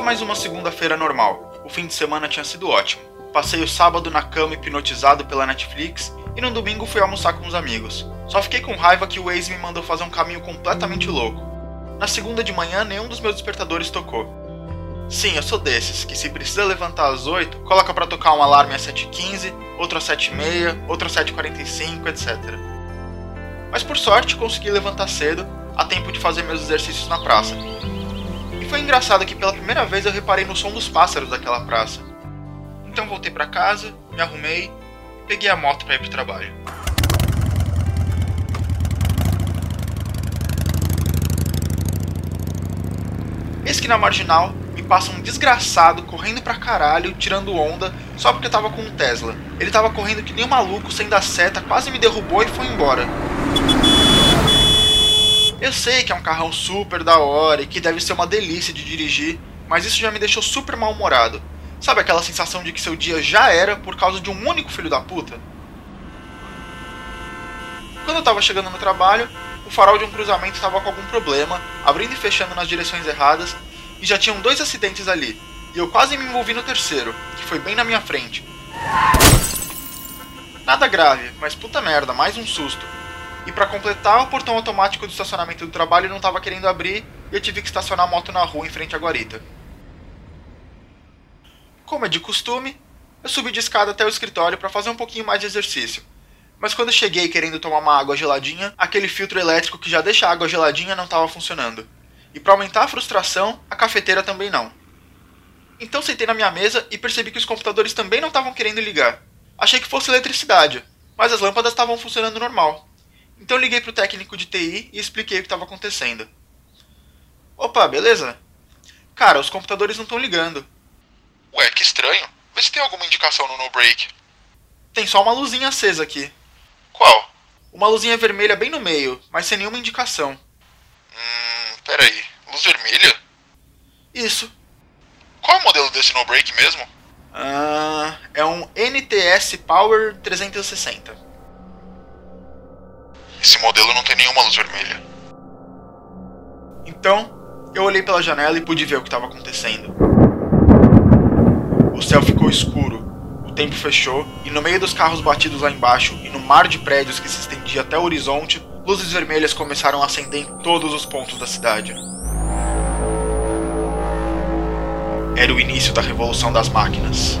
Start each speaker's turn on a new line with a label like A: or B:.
A: mais uma segunda-feira normal. O fim de semana tinha sido ótimo. Passei o sábado na cama hipnotizado pela Netflix e no domingo fui almoçar com os amigos. Só fiquei com raiva que o Waze me mandou fazer um caminho completamente louco. Na segunda de manhã, nenhum dos meus despertadores tocou. Sim, eu sou desses, que se precisa levantar às 8, coloca para tocar um alarme às 7h15, outro às 7h30, outro às 7h45, etc. Mas por sorte consegui levantar cedo, a tempo de fazer meus exercícios na praça. E foi engraçado que pela primeira vez eu reparei no som dos pássaros daquela praça. Então voltei para casa, me arrumei e peguei a moto para ir pro trabalho. Eis que na marginal me passa um desgraçado correndo pra caralho, tirando onda, só porque tava com um Tesla. Ele tava correndo que nem um maluco, sem dar seta, quase me derrubou e foi embora. Eu sei que é um carrão super da hora e que deve ser uma delícia de dirigir, mas isso já me deixou super mal-humorado. Sabe aquela sensação de que seu dia já era por causa de um único filho da puta? Quando eu tava chegando no trabalho, o farol de um cruzamento estava com algum problema, abrindo e fechando nas direções erradas, e já tinham dois acidentes ali, e eu quase me envolvi no terceiro, que foi bem na minha frente. Nada grave, mas puta merda, mais um susto. E para completar, o portão automático do estacionamento do trabalho não estava querendo abrir e eu tive que estacionar a moto na rua em frente à guarita. Como é de costume, eu subi de escada até o escritório para fazer um pouquinho mais de exercício. Mas quando cheguei querendo tomar uma água geladinha, aquele filtro elétrico que já deixa a água geladinha não estava funcionando. E para aumentar a frustração, a cafeteira também não. Então sentei na minha mesa e percebi que os computadores também não estavam querendo ligar. Achei que fosse eletricidade, mas as lâmpadas estavam funcionando normal. Então liguei pro técnico de TI e expliquei o que estava acontecendo. Opa, beleza? Cara, os computadores não estão ligando.
B: Ué, que estranho. Vê se tem alguma indicação no no break.
A: Tem só uma luzinha acesa aqui.
B: Qual?
A: Uma luzinha vermelha bem no meio, mas sem nenhuma indicação.
B: Peraí, luz vermelha?
A: Isso.
B: Qual é o modelo desse no break mesmo?
A: Ah, é um NTS Power 360.
B: Esse modelo não tem nenhuma luz vermelha.
A: Então, eu olhei pela janela e pude ver o que estava acontecendo. O céu ficou escuro, o tempo fechou, e no meio dos carros batidos lá embaixo e no mar de prédios que se estendia até o horizonte, luzes vermelhas começaram a acender em todos os pontos da cidade. Era o início da revolução das máquinas.